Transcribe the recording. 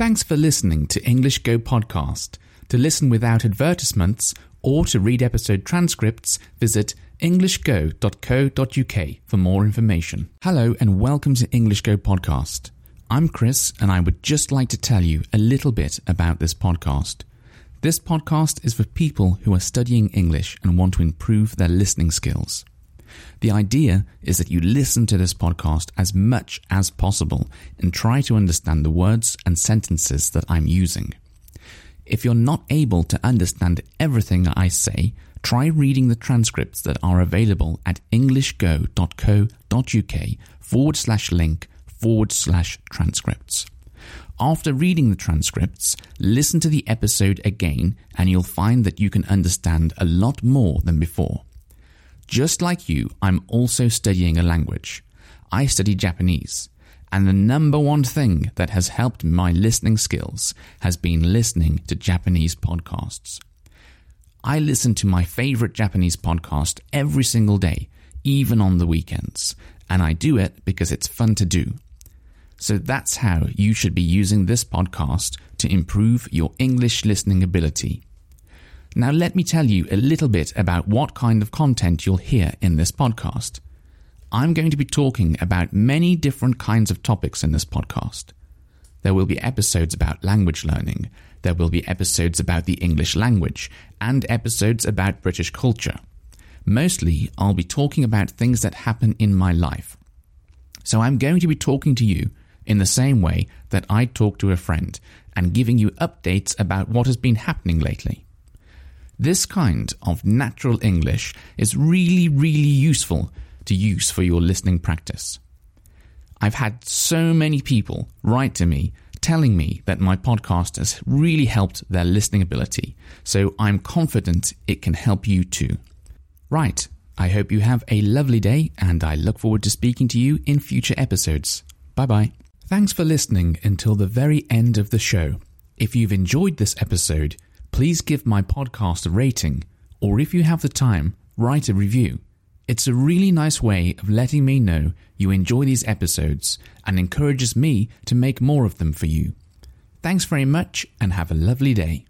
Thanks for listening to English Go Podcast. To listen without advertisements or to read episode transcripts, visit englishgo.co.uk for more information. Hello and welcome to English Go Podcast. I'm Chris and I would just like to tell you a little bit about this podcast. This podcast is for people who are studying English and want to improve their listening skills. The idea is that you listen to this podcast as much as possible and try to understand the words and sentences that I'm using. If you're not able to understand everything I say, try reading the transcripts that are available at englishgo.co.uk forward slash link forward slash transcripts. After reading the transcripts, listen to the episode again and you'll find that you can understand a lot more than before. Just like you, I'm also studying a language. I study Japanese. And the number one thing that has helped my listening skills has been listening to Japanese podcasts. I listen to my favorite Japanese podcast every single day, even on the weekends. And I do it because it's fun to do. So that's how you should be using this podcast to improve your English listening ability. Now, let me tell you a little bit about what kind of content you'll hear in this podcast. I'm going to be talking about many different kinds of topics in this podcast. There will be episodes about language learning, there will be episodes about the English language, and episodes about British culture. Mostly, I'll be talking about things that happen in my life. So I'm going to be talking to you in the same way that I talk to a friend and giving you updates about what has been happening lately. This kind of natural English is really, really useful to use for your listening practice. I've had so many people write to me telling me that my podcast has really helped their listening ability, so I'm confident it can help you too. Right, I hope you have a lovely day and I look forward to speaking to you in future episodes. Bye bye. Thanks for listening until the very end of the show. If you've enjoyed this episode, please give my podcast a rating, or if you have the time, write a review. It's a really nice way of letting me know you enjoy these episodes and encourages me to make more of them for you. Thanks very much and have a lovely day.